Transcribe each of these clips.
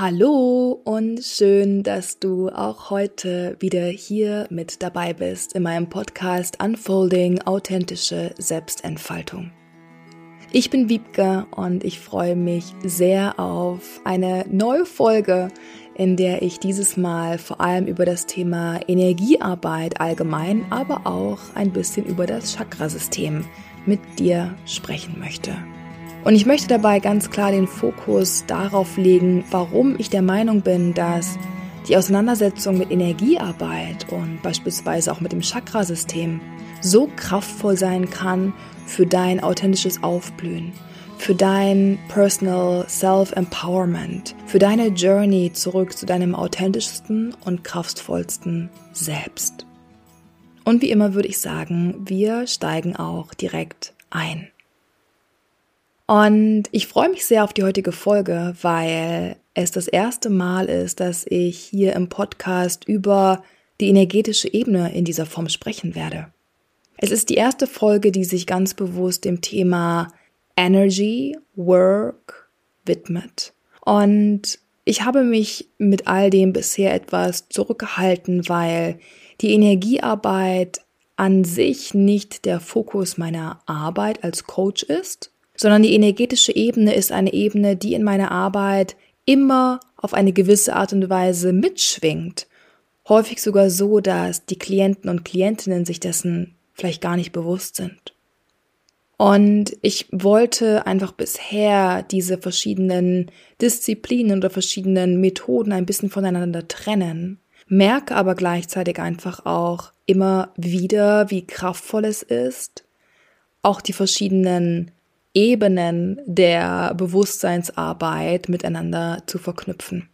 Hallo und schön, dass du auch heute wieder hier mit dabei bist in meinem Podcast Unfolding authentische Selbstentfaltung. Ich bin Wiebke und ich freue mich sehr auf eine neue Folge, in der ich dieses Mal vor allem über das Thema Energiearbeit allgemein, aber auch ein bisschen über das Chakrasystem mit dir sprechen möchte. Und ich möchte dabei ganz klar den Fokus darauf legen, warum ich der Meinung bin, dass die Auseinandersetzung mit Energiearbeit und beispielsweise auch mit dem Chakrasystem so kraftvoll sein kann für dein authentisches Aufblühen, für dein Personal Self-Empowerment, für deine Journey zurück zu deinem authentischsten und kraftvollsten Selbst. Und wie immer würde ich sagen, wir steigen auch direkt ein. Und ich freue mich sehr auf die heutige Folge, weil es das erste Mal ist, dass ich hier im Podcast über die energetische Ebene in dieser Form sprechen werde. Es ist die erste Folge, die sich ganz bewusst dem Thema Energy, Work widmet. Und ich habe mich mit all dem bisher etwas zurückgehalten, weil die Energiearbeit an sich nicht der Fokus meiner Arbeit als Coach ist, sondern die energetische Ebene ist eine Ebene, die in meiner Arbeit immer auf eine gewisse Art und Weise mitschwingt. Häufig sogar so, dass die Klienten und Klientinnen sich dessen vielleicht gar nicht bewusst sind. Und ich wollte einfach bisher diese verschiedenen Disziplinen oder verschiedenen Methoden ein bisschen voneinander trennen, merke aber gleichzeitig einfach auch immer wieder, wie kraftvoll es ist, auch die verschiedenen Ebenen der Bewusstseinsarbeit miteinander zu verknüpfen.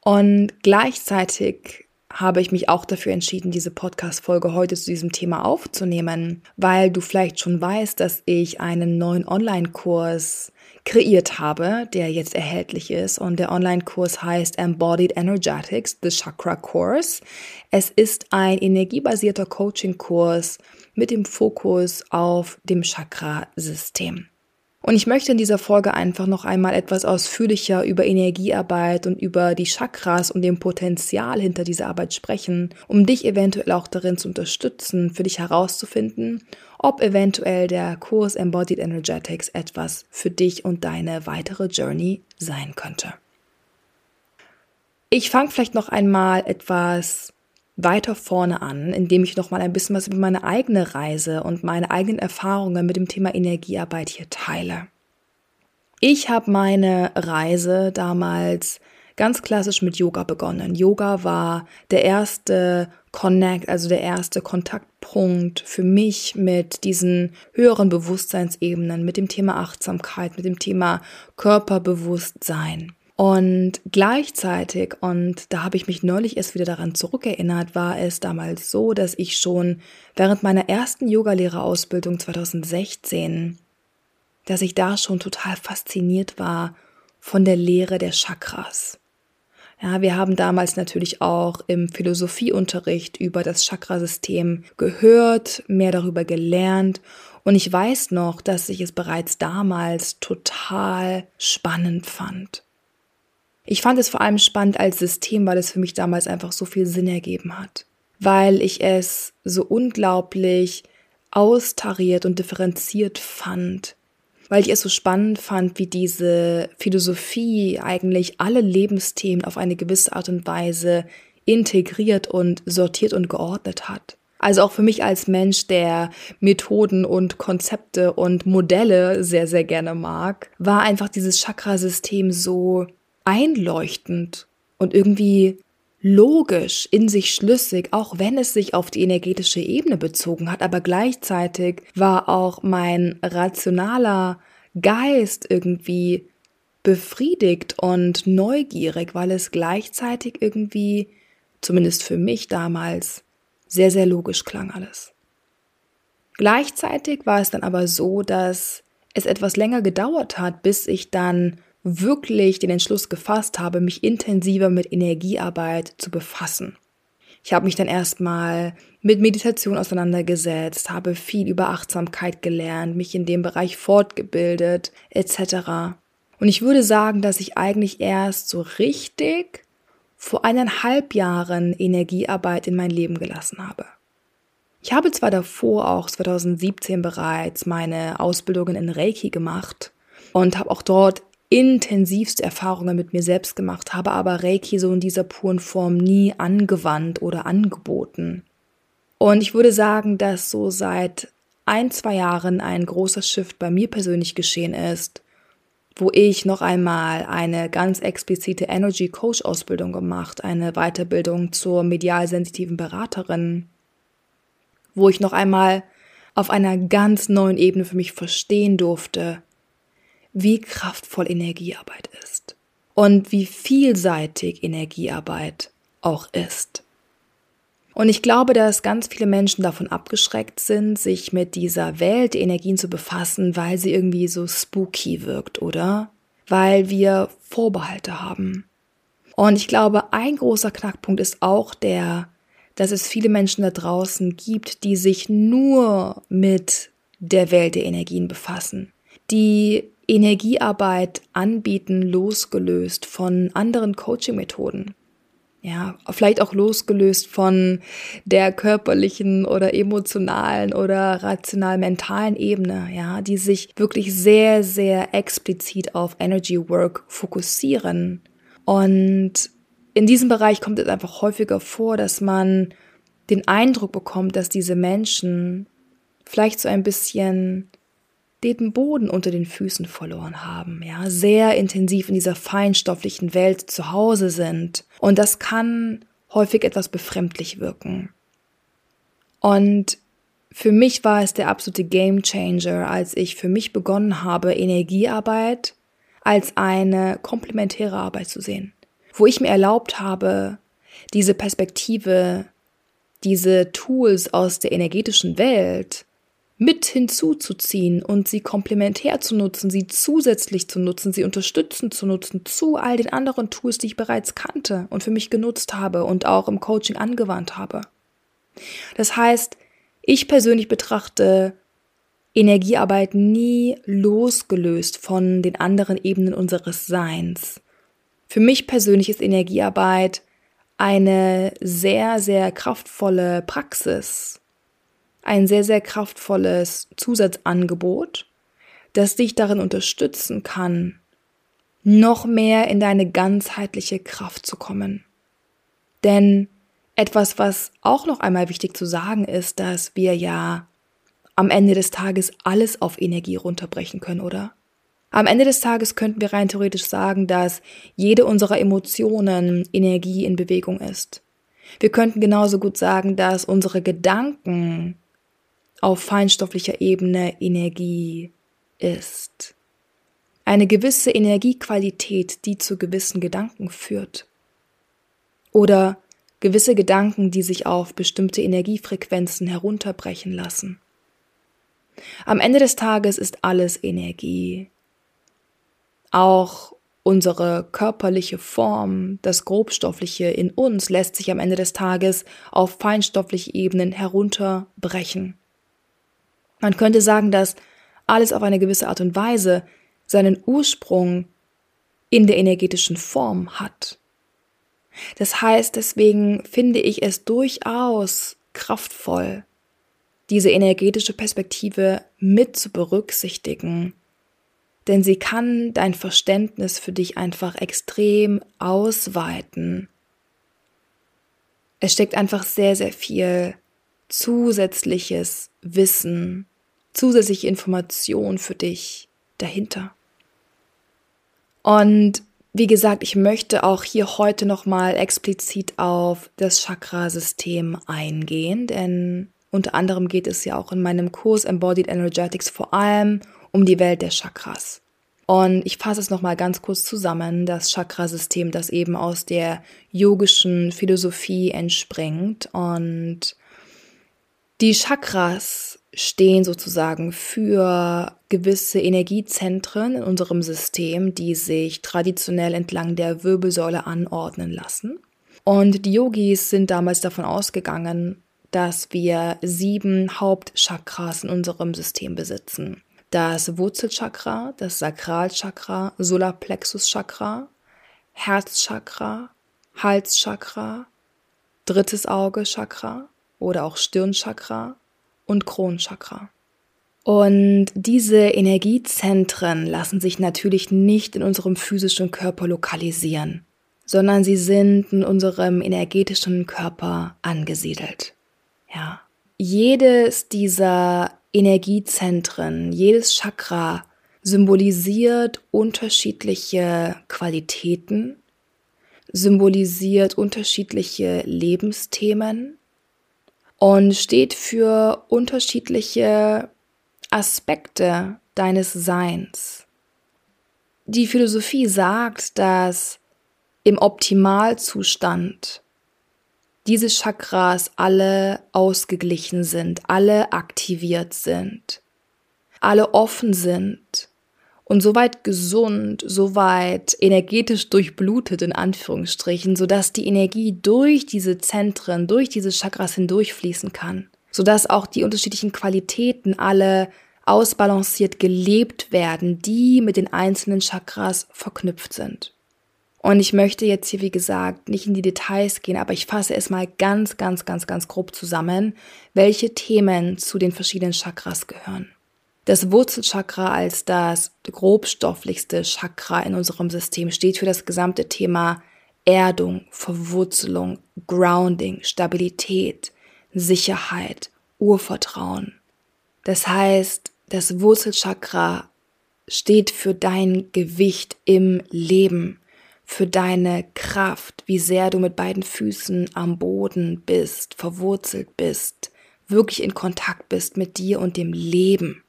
Und gleichzeitig habe ich mich auch dafür entschieden, diese Podcast-Folge heute zu diesem Thema aufzunehmen, weil du vielleicht schon weißt, dass ich einen neuen Online-Kurs kreiert habe, der jetzt erhältlich ist. Und der Online-Kurs heißt Embodied Energetics, the Chakra Course. Es ist ein energiebasierter Coaching-Kurs mit dem Fokus auf dem Chakra-System. Und ich möchte in dieser Folge einfach noch einmal etwas ausführlicher über Energiearbeit und über die Chakras und dem Potenzial hinter dieser Arbeit sprechen, um dich eventuell auch darin zu unterstützen, für dich herauszufinden, ob eventuell der Kurs Embodied Energetics etwas für dich und deine weitere Journey sein könnte. Ich fange vielleicht noch einmal etwas weiter vorne an, indem ich noch mal ein bisschen was über meine eigene Reise und meine eigenen Erfahrungen mit dem Thema Energiearbeit hier teile. Ich habe meine Reise damals ganz klassisch mit Yoga begonnen. Yoga war der erste Connect, also der erste Kontaktpunkt für mich mit diesen höheren Bewusstseinsebenen, mit dem Thema Achtsamkeit, mit dem Thema Körperbewusstsein. Und gleichzeitig, und da habe ich mich neulich erst wieder daran zurückerinnert, war es damals so, dass ich schon während meiner ersten Yogalehrerausbildung 2016, dass ich da schon total fasziniert war von der Lehre der Chakras. Ja, wir haben damals natürlich auch im Philosophieunterricht über das Chakrasystem gehört, mehr darüber gelernt und ich weiß noch, dass ich es bereits damals total spannend fand. Ich fand es vor allem spannend als System, weil es für mich damals einfach so viel Sinn ergeben hat. Weil ich es so unglaublich austariert und differenziert fand. Weil ich es so spannend fand, wie diese Philosophie eigentlich alle Lebensthemen auf eine gewisse Art und Weise integriert und sortiert und geordnet hat. Also auch für mich als Mensch, der Methoden und Konzepte und Modelle sehr, sehr gerne mag, war einfach dieses Chakrasystem so einleuchtend und irgendwie logisch, in sich schlüssig, auch wenn es sich auf die energetische Ebene bezogen hat, aber gleichzeitig war auch mein rationaler Geist irgendwie befriedigt und neugierig, weil es gleichzeitig irgendwie, zumindest für mich damals, sehr, sehr logisch klang alles. Gleichzeitig war es dann aber so, dass es etwas länger gedauert hat, bis ich dann wirklich den Entschluss gefasst habe, mich intensiver mit Energiearbeit zu befassen. Ich habe mich dann erstmal mit Meditation auseinandergesetzt, habe viel über Achtsamkeit gelernt, mich in dem Bereich fortgebildet etc. Und ich würde sagen, dass ich eigentlich erst so richtig vor eineinhalb Jahren Energiearbeit in mein Leben gelassen habe. Ich habe zwar davor auch 2017 bereits meine Ausbildungen in Reiki gemacht und habe auch dort intensivste Erfahrungen mit mir selbst gemacht, habe aber Reiki so in dieser puren Form nie angewandt oder angeboten. Und ich würde sagen, dass so seit ein, zwei Jahren ein großer Shift bei mir persönlich geschehen ist, wo ich noch einmal eine ganz explizite Energy Coach Ausbildung gemacht, eine Weiterbildung zur medial sensitiven Beraterin, wo ich noch einmal auf einer ganz neuen Ebene für mich verstehen durfte, wie kraftvoll Energiearbeit ist und wie vielseitig Energiearbeit auch ist. Und ich glaube, dass ganz viele Menschen davon abgeschreckt sind, sich mit dieser Welt der Energien zu befassen, weil sie irgendwie so spooky wirkt, oder? Weil wir Vorbehalte haben. Und ich glaube, ein großer Knackpunkt ist auch der, dass es viele Menschen da draußen gibt, die sich nur mit der Welt der Energien befassen, die Energiearbeit anbieten, losgelöst von anderen Coaching-Methoden. Ja, vielleicht auch losgelöst von der körperlichen oder emotionalen oder rational-mentalen Ebene, ja, die sich wirklich sehr, sehr explizit auf Energy Work fokussieren. Und in diesem Bereich kommt es einfach häufiger vor, dass man den Eindruck bekommt, dass diese Menschen vielleicht so ein bisschen den Boden unter den Füßen verloren haben, ja, sehr intensiv in dieser feinstofflichen Welt zu Hause sind. Und das kann häufig etwas befremdlich wirken. Und für mich war es der absolute Game Changer, als ich für mich begonnen habe, Energiearbeit als eine komplementäre Arbeit zu sehen wo ich mir erlaubt habe, diese Perspektive, diese Tools aus der energetischen Welt mit hinzuzuziehen und sie komplementär zu nutzen, sie zusätzlich zu nutzen, sie unterstützend zu nutzen zu all den anderen Tools, die ich bereits kannte und für mich genutzt habe und auch im Coaching angewandt habe. Das heißt, ich persönlich betrachte Energiearbeit nie losgelöst von den anderen Ebenen unseres Seins. Für mich persönlich ist Energiearbeit eine sehr, sehr kraftvolle Praxis, ein sehr, sehr kraftvolles Zusatzangebot, das dich darin unterstützen kann, noch mehr in deine ganzheitliche Kraft zu kommen. Denn etwas, was auch noch einmal wichtig zu sagen ist, dass wir ja am Ende des Tages alles auf Energie runterbrechen können, oder? Am Ende des Tages könnten wir rein theoretisch sagen, dass jede unserer Emotionen Energie in Bewegung ist. Wir könnten genauso gut sagen, dass unsere Gedanken auf feinstofflicher Ebene Energie ist. Eine gewisse Energiequalität, die zu gewissen Gedanken führt. Oder gewisse Gedanken, die sich auf bestimmte Energiefrequenzen herunterbrechen lassen. Am Ende des Tages ist alles Energie. Auch unsere körperliche Form, das Grobstoffliche in uns lässt sich am Ende des Tages auf feinstoffliche Ebenen herunterbrechen. Man könnte sagen, dass alles auf eine gewisse Art und Weise seinen Ursprung in der energetischen Form hat. Das heißt, deswegen finde ich es durchaus kraftvoll, diese energetische Perspektive mit zu berücksichtigen denn sie kann dein Verständnis für dich einfach extrem ausweiten. Es steckt einfach sehr, sehr viel zusätzliches Wissen, zusätzliche Information für dich dahinter. Und wie gesagt, ich möchte auch hier heute nochmal explizit auf das Chakrasystem eingehen, denn unter anderem geht es ja auch in meinem Kurs Embodied Energetics vor allem um die Welt der Chakras. Und ich fasse es nochmal ganz kurz zusammen, das Chakrasystem, das eben aus der yogischen Philosophie entspringt. Und die Chakras stehen sozusagen für gewisse Energiezentren in unserem System, die sich traditionell entlang der Wirbelsäule anordnen lassen. Und die Yogis sind damals davon ausgegangen, dass wir sieben Hauptchakras in unserem System besitzen. das Wurzelchakra, das Sakralchakra, Solarplexuschakra, Herzchakra, Halschakra, drittes Auge oder auch Stirnchakra und Kronchakra. Und diese Energiezentren lassen sich natürlich nicht in unserem physischen Körper lokalisieren, sondern sie sind in unserem energetischen Körper angesiedelt. Ja. Jedes dieser Energiezentren, jedes Chakra symbolisiert unterschiedliche Qualitäten, symbolisiert unterschiedliche Lebensthemen und steht für unterschiedliche Aspekte deines Seins. Die Philosophie sagt, dass im Optimalzustand diese Chakras alle ausgeglichen sind, alle aktiviert sind, alle offen sind und soweit gesund, soweit energetisch durchblutet in Anführungsstrichen, sodass die Energie durch diese Zentren, durch diese Chakras hindurchfließen kann sodass auch die unterschiedlichen Qualitäten alle ausbalanciert gelebt werden, die mit den einzelnen Chakras verknüpft sind. Und ich möchte jetzt hier, wie gesagt, nicht in die Details gehen, aber ich fasse es mal ganz, ganz, ganz, ganz grob zusammen, welche Themen zu den verschiedenen Chakras gehören. Das Wurzelchakra als das grobstofflichste Chakra in unserem System steht für das gesamte Thema Erdung, Verwurzelung, Grounding, Stabilität, Sicherheit, Urvertrauen. Das heißt, das Wurzelchakra steht für dein Gewicht im Leben, für deine Kraft, wie sehr du mit beiden Füßen am Boden bist, verwurzelt bist, wirklich in Kontakt bist mit dir und dem Leben.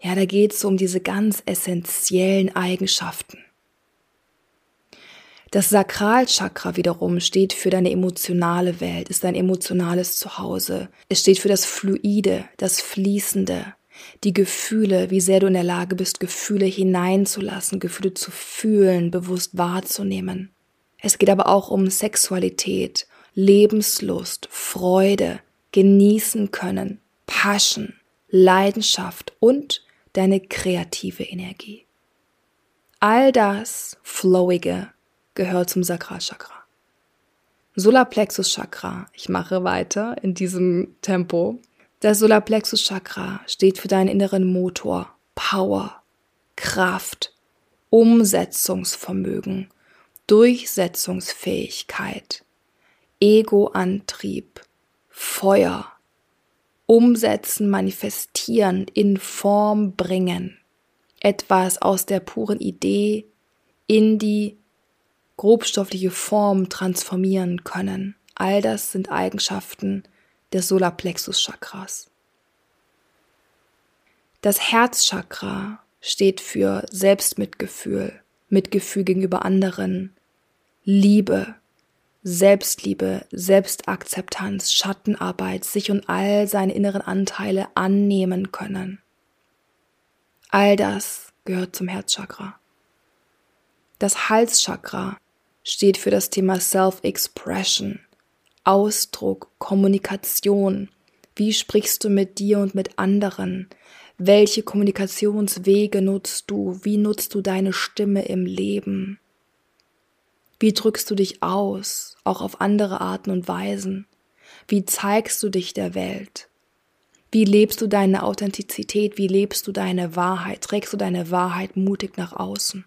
Ja, da geht es um diese ganz essentiellen Eigenschaften. Das Sakralchakra wiederum steht für deine emotionale Welt, ist dein emotionales Zuhause. Es steht für das Fluide, das Fließende, die Gefühle, wie sehr du in der Lage bist, Gefühle hineinzulassen, Gefühle zu fühlen, bewusst wahrzunehmen. Es geht aber auch um Sexualität, Lebenslust, Freude, genießen können, Passion, Leidenschaft und deine kreative Energie. All das Flowige gehört zum Sakralchakra. Solarplexus Chakra. Ich mache weiter in diesem Tempo. Das Solarplexus Chakra steht für deinen inneren Motor, Power, Kraft, Umsetzungsvermögen, Durchsetzungsfähigkeit, Egoantrieb, Feuer, Umsetzen, manifestieren, in Form bringen. Etwas aus der puren Idee in die grobstoffliche Form transformieren können. All das sind Eigenschaften des Solarplexus-Chakras. Das Herzchakra steht für Selbstmitgefühl, Mitgefühl gegenüber anderen, Liebe, Selbstliebe, Selbstakzeptanz, Schattenarbeit, sich und all seine inneren Anteile annehmen können. All das gehört zum Herzchakra. Das Halschakra steht für das Thema Self-Expression, Ausdruck, Kommunikation. Wie sprichst du mit dir und mit anderen? Welche Kommunikationswege nutzt du? Wie nutzt du deine Stimme im Leben? Wie drückst du dich aus, auch auf andere Arten und Weisen? Wie zeigst du dich der Welt? Wie lebst du deine Authentizität? Wie lebst du deine Wahrheit? Trägst du deine Wahrheit mutig nach außen?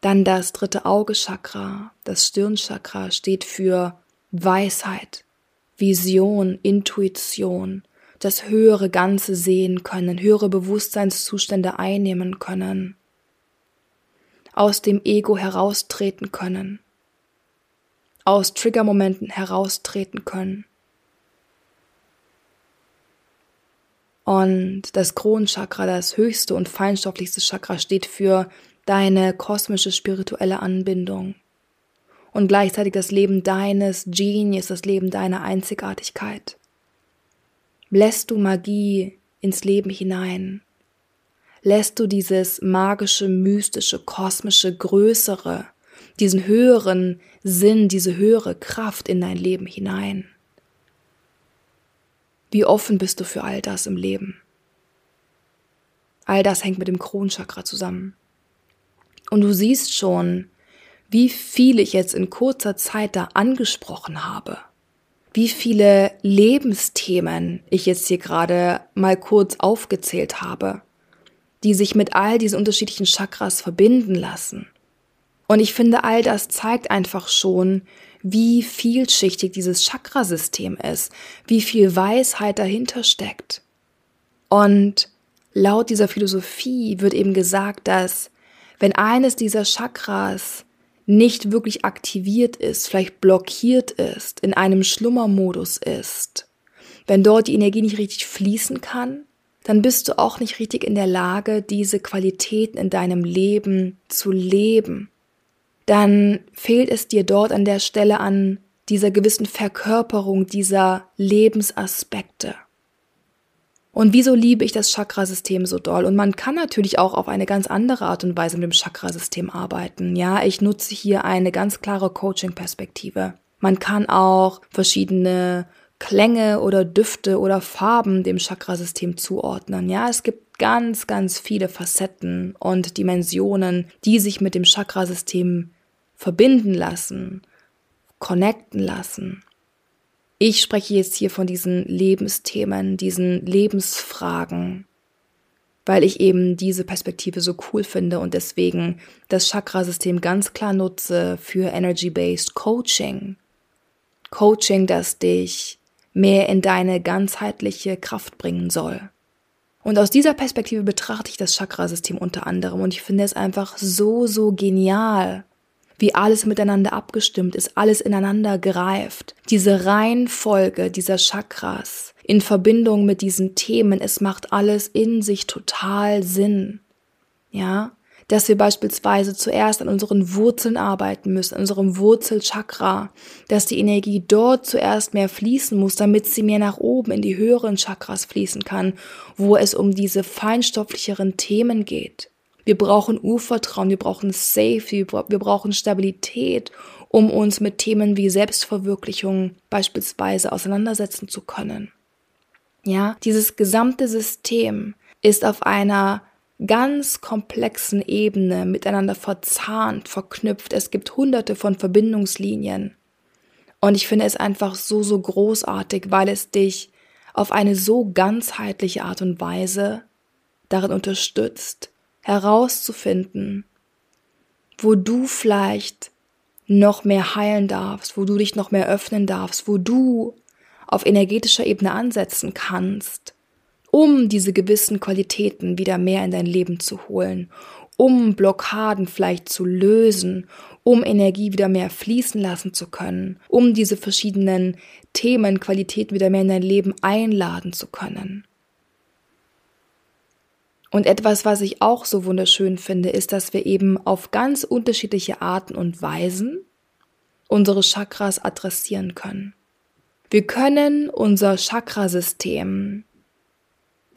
Dann das dritte Auge-Chakra, das Stirnchakra, steht für Weisheit, Vision, Intuition, das höhere Ganze sehen können, höhere Bewusstseinszustände einnehmen können, aus dem Ego heraustreten können, aus Triggermomenten heraustreten können. Und das Kronenchakra, das höchste und feinstofflichste Chakra, steht für deine kosmische spirituelle Anbindung und gleichzeitig das Leben deines Genius, das Leben deiner Einzigartigkeit. Lässt du Magie ins Leben hinein? Lässt du dieses magische, mystische, kosmische, größere, diesen höheren Sinn, diese höhere Kraft in dein Leben hinein? Wie offen bist du für all das im Leben? All das hängt mit dem Kronchakra zusammen. Und du siehst schon, wie viel ich jetzt in kurzer Zeit da angesprochen habe. Wie viele Lebensthemen ich jetzt hier gerade mal kurz aufgezählt habe, die sich mit all diesen unterschiedlichen Chakras verbinden lassen. Und ich finde, all das zeigt einfach schon, wie vielschichtig dieses Chakrasystem ist, wie viel Weisheit dahinter steckt. Und laut dieser Philosophie wird eben gesagt, dass wenn eines dieser Chakras nicht wirklich aktiviert ist, vielleicht blockiert ist, in einem Schlummermodus ist, wenn dort die Energie nicht richtig fließen kann, dann bist du auch nicht richtig in der Lage, diese Qualitäten in deinem Leben zu leben dann fehlt es dir dort an der Stelle an dieser gewissen Verkörperung dieser Lebensaspekte. Und wieso liebe ich das Chakrasystem so doll? Und man kann natürlich auch auf eine ganz andere Art und Weise mit dem Chakrasystem arbeiten. Ja, ich nutze hier eine ganz klare Coaching-Perspektive. Man kann auch verschiedene Klänge oder Düfte oder Farben dem Chakrasystem zuordnen. Ja, es gibt ganz, ganz viele Facetten und Dimensionen, die sich mit dem Chakrasystem verbinden lassen, connecten lassen. Ich spreche jetzt hier von diesen Lebensthemen, diesen Lebensfragen, weil ich eben diese Perspektive so cool finde und deswegen das Chakrasystem ganz klar nutze für Energy-Based Coaching. Coaching, das dich mehr in deine ganzheitliche Kraft bringen soll. Und aus dieser Perspektive betrachte ich das Chakrasystem unter anderem und ich finde es einfach so, so genial, wie alles miteinander abgestimmt ist, alles ineinander greift. Diese Reihenfolge dieser Chakras in Verbindung mit diesen Themen, es macht alles in sich total Sinn. Ja, dass wir beispielsweise zuerst an unseren Wurzeln arbeiten müssen, an unserem Wurzelchakra, dass die Energie dort zuerst mehr fließen muss, damit sie mehr nach oben in die höheren Chakras fließen kann, wo es um diese feinstofflicheren Themen geht. Wir brauchen Urvertrauen, wir brauchen Safety, wir brauchen Stabilität, um uns mit Themen wie Selbstverwirklichung beispielsweise auseinandersetzen zu können. Ja, dieses gesamte System ist auf einer ganz komplexen Ebene miteinander verzahnt, verknüpft. Es gibt hunderte von Verbindungslinien. Und ich finde es einfach so, so großartig, weil es dich auf eine so ganzheitliche Art und Weise darin unterstützt, herauszufinden, wo du vielleicht noch mehr heilen darfst, wo du dich noch mehr öffnen darfst, wo du auf energetischer Ebene ansetzen kannst, um diese gewissen Qualitäten wieder mehr in dein Leben zu holen, um Blockaden vielleicht zu lösen, um Energie wieder mehr fließen lassen zu können, um diese verschiedenen Themen, Qualitäten wieder mehr in dein Leben einladen zu können. Und etwas, was ich auch so wunderschön finde, ist, dass wir eben auf ganz unterschiedliche Arten und Weisen unsere Chakras adressieren können. Wir können unser Chakrasystem,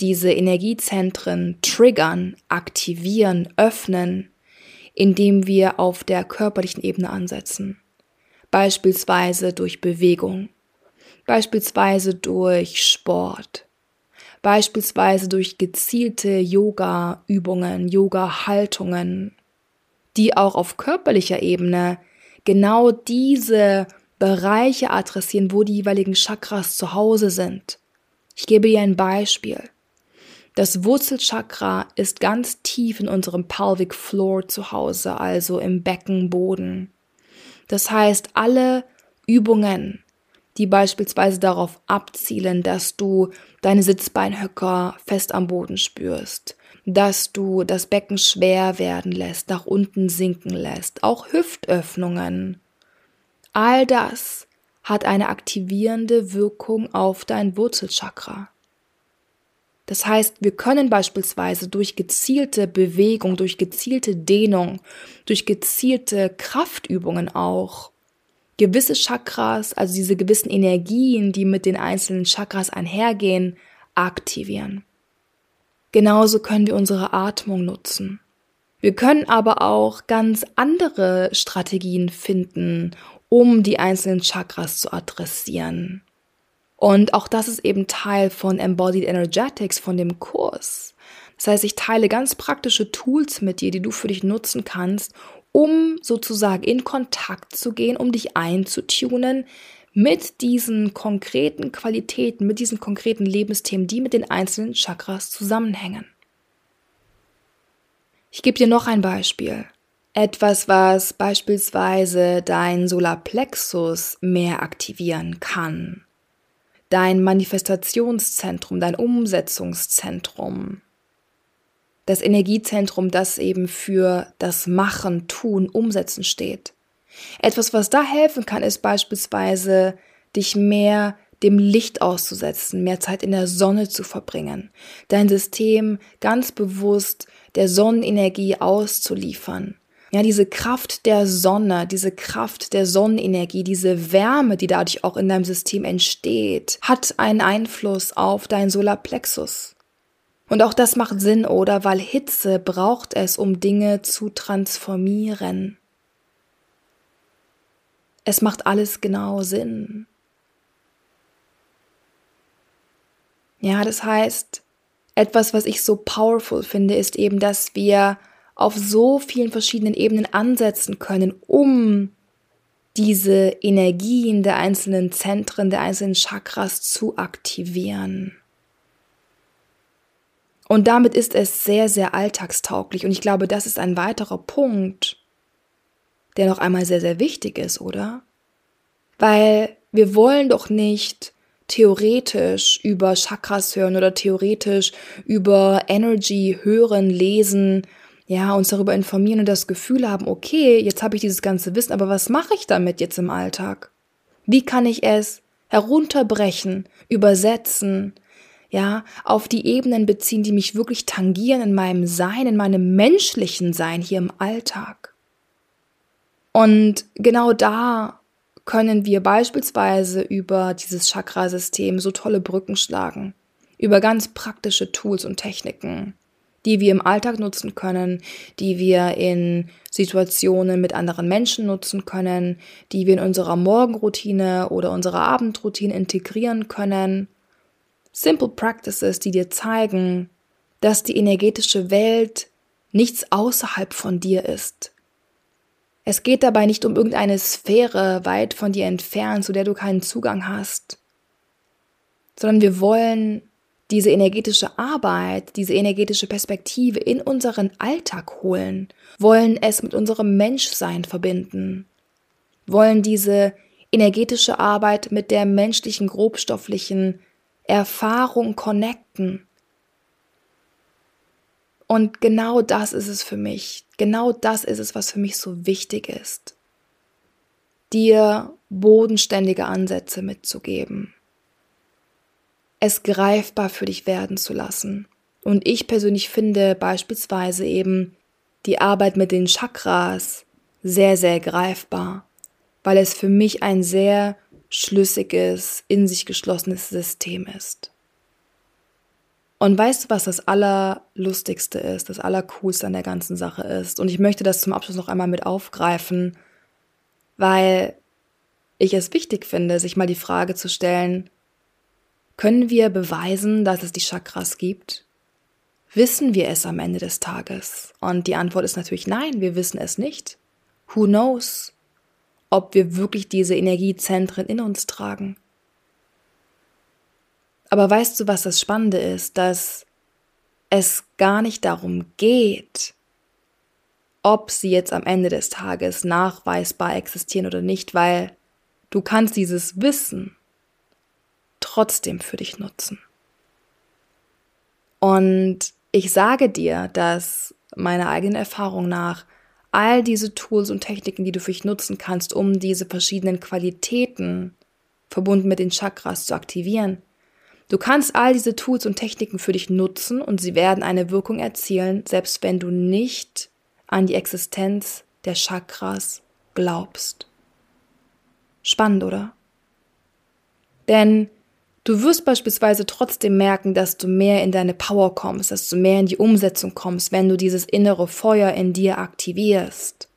diese Energiezentren triggern, aktivieren, öffnen, indem wir auf der körperlichen Ebene ansetzen. Beispielsweise durch Bewegung, beispielsweise durch Sport, beispielsweise durch gezielte Yoga-Übungen, Yoga-Haltungen, die auch auf körperlicher Ebene genau diese Bereiche adressieren, wo die jeweiligen Chakras zu Hause sind. Ich gebe hier ein Beispiel. Das Wurzelchakra ist ganz tief in unserem Pelvic Floor zu Hause, also im Beckenboden. Das heißt, alle Übungen, die beispielsweise darauf abzielen, dass du deine Sitzbeinhöcker fest am Boden spürst, dass du das Becken schwer werden lässt, nach unten sinken lässt, auch Hüftöffnungen. All das hat eine aktivierende Wirkung auf dein Wurzelchakra. Das heißt, wir können beispielsweise durch gezielte Bewegung, durch gezielte Dehnung, durch gezielte Kraftübungen auch gewisse Chakras, also diese gewissen Energien, die mit den einzelnen Chakras einhergehen, aktivieren. Genauso können wir unsere Atmung nutzen. Wir können aber auch ganz andere Strategien finden, um die einzelnen Chakras zu adressieren. Und auch das ist eben Teil von Embodied Energetics, von dem Kurs. Das heißt, ich teile ganz praktische Tools mit dir, die du für dich nutzen kannst, um sozusagen in Kontakt zu gehen, um dich einzutunen mit diesen konkreten Qualitäten, mit diesen konkreten Lebensthemen, die mit den einzelnen Chakras zusammenhängen. Ich gebe dir noch ein Beispiel. Etwas, was beispielsweise dein Solarplexus mehr aktivieren kann. Dein Manifestationszentrum, dein Umsetzungszentrum. Das Energiezentrum, das eben für das Machen, Tun, Umsetzen steht. Etwas, was da helfen kann, ist beispielsweise, dich mehr dem Licht auszusetzen, mehr Zeit in der Sonne zu verbringen, dein System ganz bewusst der Sonnenenergie auszuliefern. Ja, diese Kraft der Sonne, diese Kraft der Sonnenenergie, diese Wärme, die dadurch auch in deinem System entsteht, hat einen Einfluss auf dein Solarplexus. Und auch das macht Sinn, oder? Weil Hitze braucht es, um Dinge zu transformieren. Es macht alles genau Sinn. Ja, das heißt, etwas, was ich so powerful finde, ist eben, dass wir auf so vielen verschiedenen Ebenen ansetzen können, um diese Energien der einzelnen Zentren, der einzelnen Chakras zu aktivieren. Und damit ist es sehr, sehr alltagstauglich. Und ich glaube, das ist ein weiterer Punkt, der noch einmal sehr, sehr wichtig ist, oder? Weil wir wollen doch nicht theoretisch über Chakras hören oder theoretisch über Energy hören, lesen, ja, uns darüber informieren und das Gefühl haben, okay, jetzt habe ich dieses ganze Wissen, aber was mache ich damit jetzt im Alltag? Wie kann ich es herunterbrechen, übersetzen, ja, auf die Ebenen beziehen, die mich wirklich tangieren in meinem Sein, in meinem menschlichen Sein hier im Alltag? Und genau da können wir beispielsweise über dieses Chakrasystem so tolle Brücken schlagen, über ganz praktische Tools und Techniken, die wir im Alltag nutzen können, die wir in Situationen mit anderen Menschen nutzen können, die wir in unserer Morgenroutine oder unserer Abendroutine integrieren können. Simple Practices, die dir zeigen, dass die energetische Welt nichts außerhalb von dir ist, es geht dabei nicht um irgendeine Sphäre weit von dir entfernt, zu der du keinen Zugang hast, sondern wir wollen diese energetische Arbeit, diese energetische Perspektive in unseren Alltag holen, wollen es mit unserem Menschsein verbinden, wollen diese energetische Arbeit mit der menschlichen, grobstofflichen Erfahrung connecten und genau das ist es für mich. Genau das ist es, was für mich so wichtig ist. Dir bodenständige Ansätze mitzugeben. Es greifbar für dich werden zu lassen. Und ich persönlich finde beispielsweise eben die Arbeit mit den Chakras sehr, sehr greifbar, weil es für mich ein sehr schlüssiges, in sich geschlossenes System ist. Und weißt du, was das Allerlustigste ist, das Allercoolste an der ganzen Sache ist? Und ich möchte das zum Abschluss noch einmal mit aufgreifen, weil ich es wichtig finde, sich mal die Frage zu stellen, können wir beweisen, dass es die Chakras gibt? Wissen wir es am Ende des Tages? Und die Antwort ist natürlich nein, wir wissen es nicht. Who knows, ob wir wirklich diese Energiezentren in uns tragen? Aber weißt du, was das Spannende ist? Dass es gar nicht darum geht, ob sie jetzt am Ende des Tages nachweisbar existieren oder nicht, weil du kannst dieses Wissen trotzdem für dich nutzen. Und ich sage dir, dass meiner eigenen Erfahrung nach all diese Tools und Techniken, die du für dich nutzen kannst, um diese verschiedenen Qualitäten verbunden mit den Chakras zu aktivieren, Du kannst all diese Tools und Techniken für dich nutzen und sie werden eine Wirkung erzielen, selbst wenn du nicht an die Existenz der Chakras glaubst. Spannend, oder? Denn du wirst beispielsweise trotzdem merken, dass du mehr in deine Power kommst, dass du mehr in die Umsetzung kommst, wenn du dieses innere Feuer in dir aktivierst.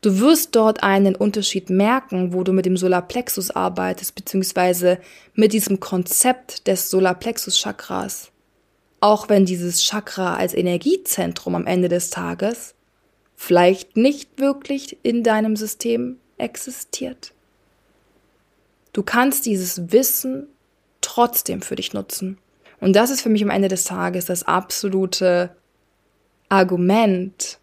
Du wirst dort einen Unterschied merken, wo du mit dem Solarplexus arbeitest, beziehungsweise mit diesem Konzept des Solarplexus-Chakras. Auch wenn dieses Chakra als Energiezentrum am Ende des Tages vielleicht nicht wirklich in deinem System existiert. Du kannst dieses Wissen trotzdem für dich nutzen. Und das ist für mich am Ende des Tages das absolute Argument,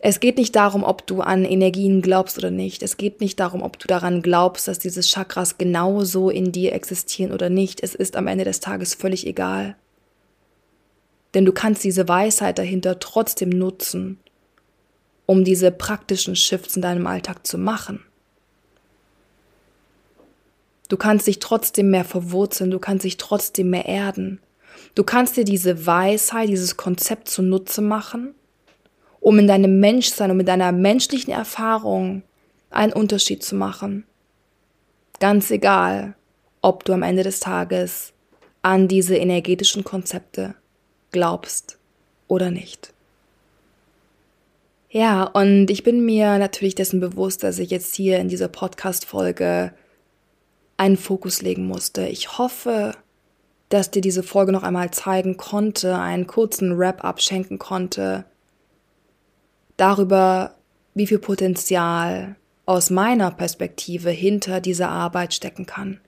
es geht nicht darum, ob du an Energien glaubst oder nicht. Es geht nicht darum, ob du daran glaubst, dass diese Chakras genauso in dir existieren oder nicht. Es ist am Ende des Tages völlig egal. Denn du kannst diese Weisheit dahinter trotzdem nutzen, um diese praktischen Shifts in deinem Alltag zu machen. Du kannst dich trotzdem mehr verwurzeln, du kannst dich trotzdem mehr erden. Du kannst dir diese Weisheit, dieses Konzept zunutze machen um in deinem Menschsein, um in deiner menschlichen Erfahrung einen Unterschied zu machen. Ganz egal, ob du am Ende des Tages an diese energetischen Konzepte glaubst oder nicht. Ja, und ich bin mir natürlich dessen bewusst, dass ich jetzt hier in dieser Podcast-Folge einen Fokus legen musste. Ich hoffe, dass dir diese Folge noch einmal zeigen konnte, einen kurzen Wrap-up schenken konnte, darüber, wie viel Potenzial aus meiner Perspektive hinter dieser Arbeit stecken kann.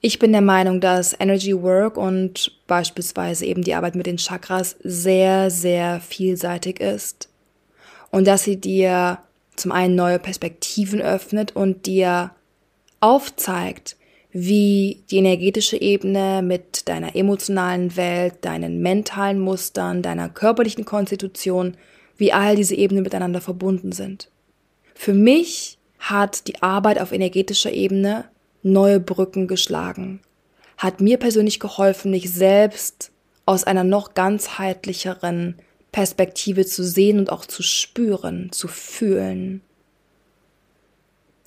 Ich bin der Meinung, dass Energy Work und beispielsweise eben die Arbeit mit den Chakras sehr, sehr vielseitig ist und dass sie dir zum einen neue Perspektiven öffnet und dir aufzeigt, wie die energetische Ebene mit deiner emotionalen Welt, deinen mentalen Mustern, deiner körperlichen Konstitution wie all diese Ebenen miteinander verbunden sind. Für mich hat die Arbeit auf energetischer Ebene neue Brücken geschlagen, hat mir persönlich geholfen, mich selbst aus einer noch ganzheitlicheren Perspektive zu sehen und auch zu spüren, zu fühlen.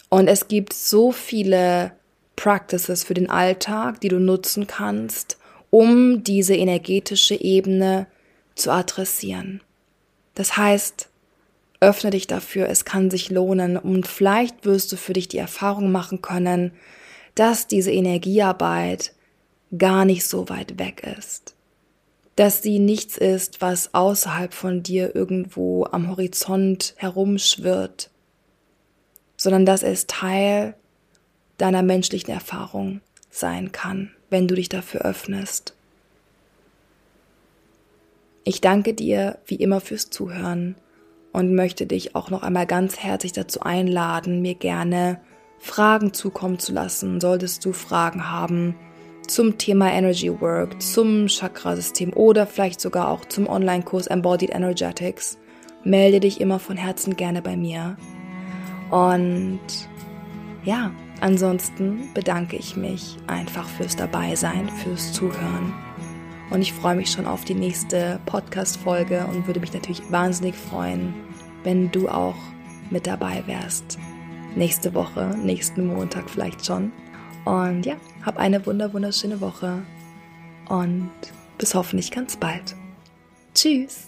Und es gibt so viele Practices für den Alltag, die du nutzen kannst, um diese energetische Ebene zu adressieren. Das heißt, öffne dich dafür, es kann sich lohnen und vielleicht wirst du für dich die Erfahrung machen können, dass diese Energiearbeit gar nicht so weit weg ist. Dass sie nichts ist, was außerhalb von dir irgendwo am Horizont herumschwirrt, sondern dass es Teil deiner menschlichen Erfahrung sein kann, wenn du dich dafür öffnest. Ich danke dir wie immer fürs Zuhören und möchte dich auch noch einmal ganz herzlich dazu einladen, mir gerne Fragen zukommen zu lassen. Solltest du Fragen haben zum Thema Energy Work, zum Chakrasystem oder vielleicht sogar auch zum Online-Kurs Embodied Energetics, melde dich immer von Herzen gerne bei mir. Und ja, ansonsten bedanke ich mich einfach fürs Dabeisein, fürs Zuhören und ich freue mich schon auf die nächste Podcast-Folge und würde mich natürlich wahnsinnig freuen, wenn du auch mit dabei wärst. Nächste Woche, nächsten Montag vielleicht schon. Und ja, hab eine wunder wunderschöne Woche und bis hoffentlich ganz bald. Tschüss!